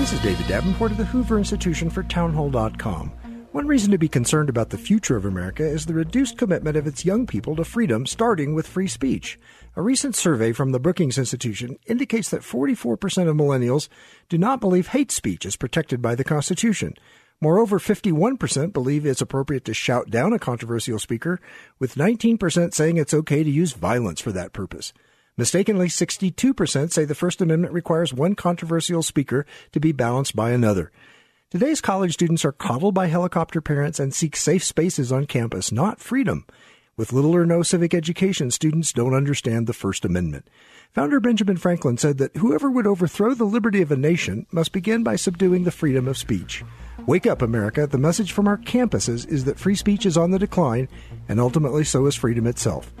This is David Davenport of the Hoover Institution for Townhall.com. One reason to be concerned about the future of America is the reduced commitment of its young people to freedom, starting with free speech. A recent survey from the Brookings Institution indicates that 44% of millennials do not believe hate speech is protected by the Constitution. Moreover, 51% believe it's appropriate to shout down a controversial speaker, with 19% saying it's okay to use violence for that purpose. Mistakenly, 62% say the First Amendment requires one controversial speaker to be balanced by another. Today's college students are coddled by helicopter parents and seek safe spaces on campus, not freedom. With little or no civic education, students don't understand the First Amendment. Founder Benjamin Franklin said that whoever would overthrow the liberty of a nation must begin by subduing the freedom of speech. Wake up, America. The message from our campuses is that free speech is on the decline, and ultimately so is freedom itself.